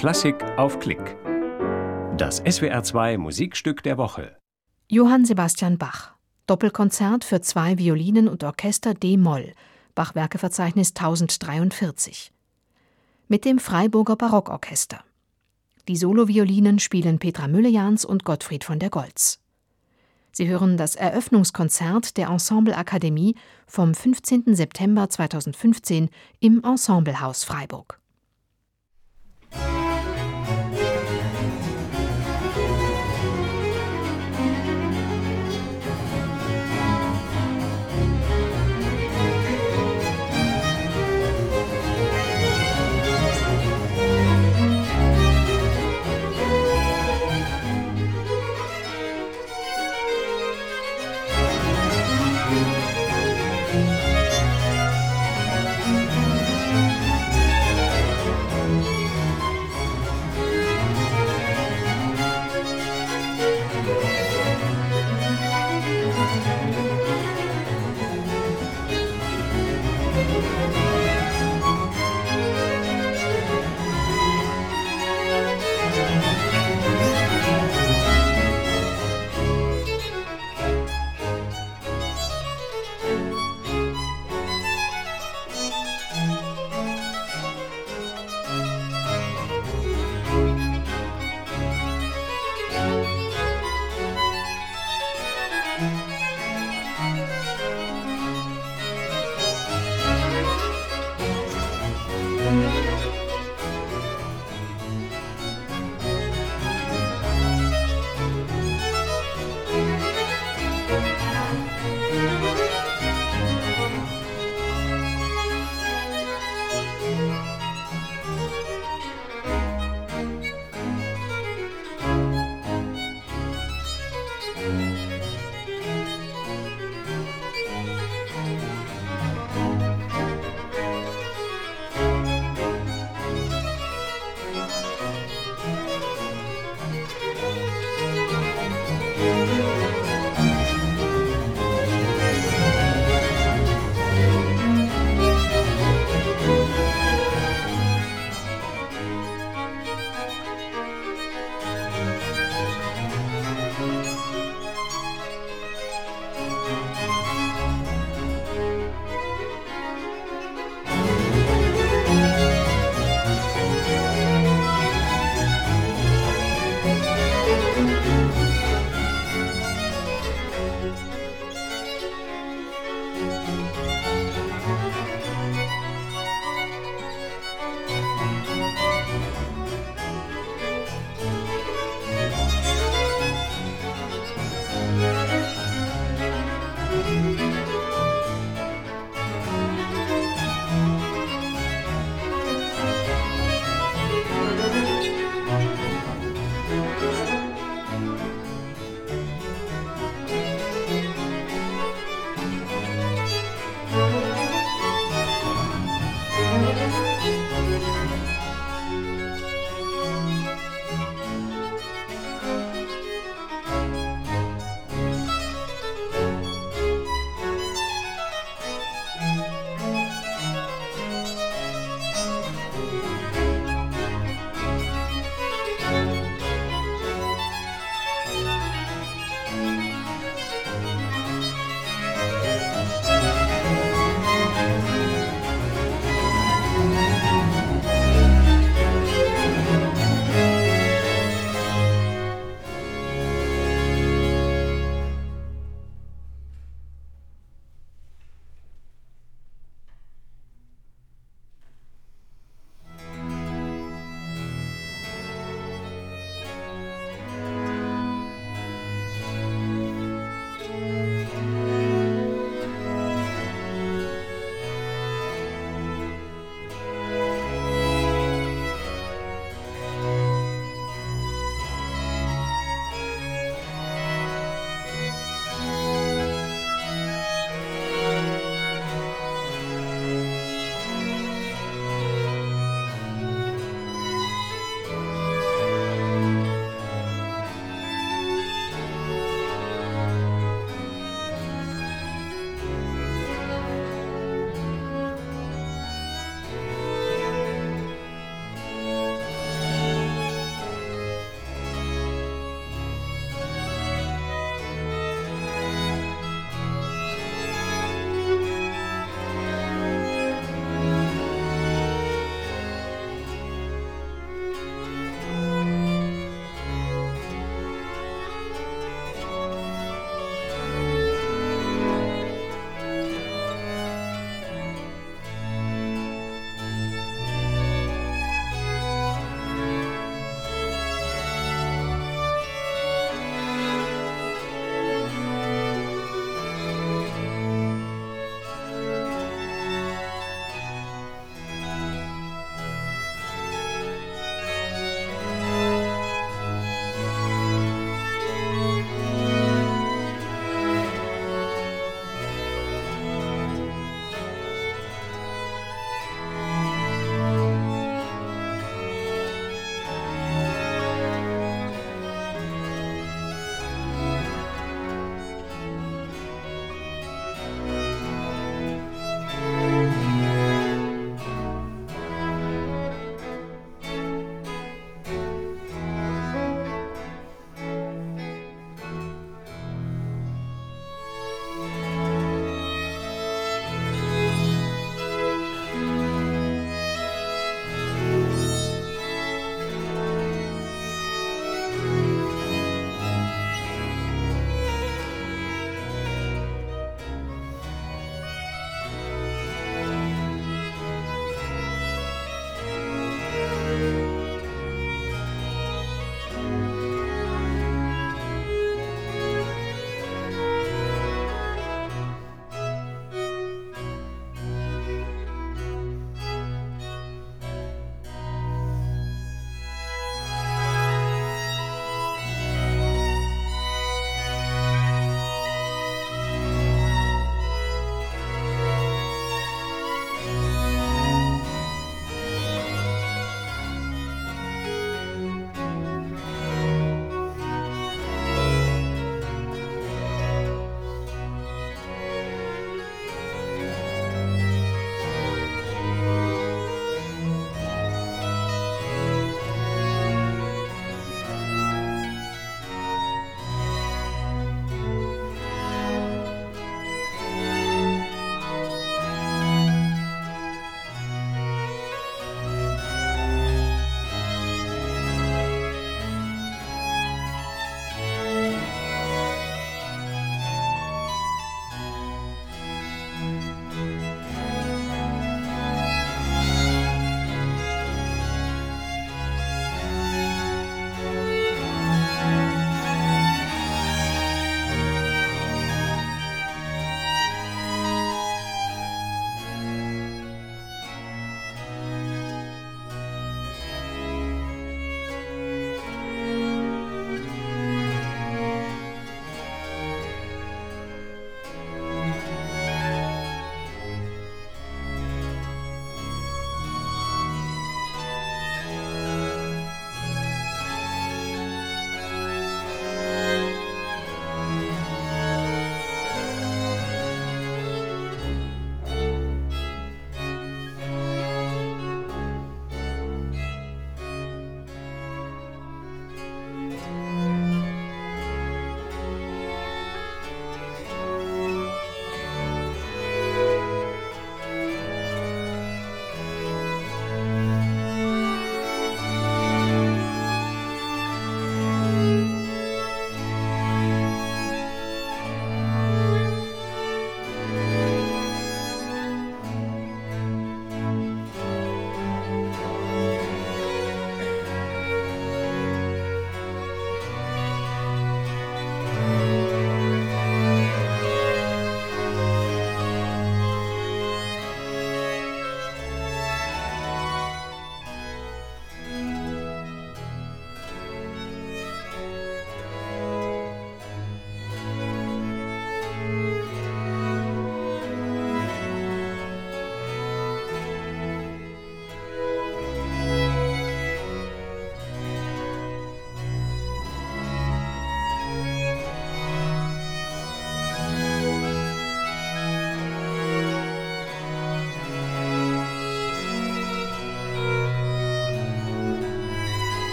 Klassik auf Klick. Das SWR2 Musikstück der Woche. Johann Sebastian Bach. Doppelkonzert für zwei Violinen und Orchester D-Moll. Bachwerkeverzeichnis 1043. Mit dem Freiburger Barockorchester. Die Soloviolinen spielen Petra Müllejans und Gottfried von der Goltz. Sie hören das Eröffnungskonzert der Ensemble Akademie vom 15. September 2015 im Ensemblehaus Freiburg.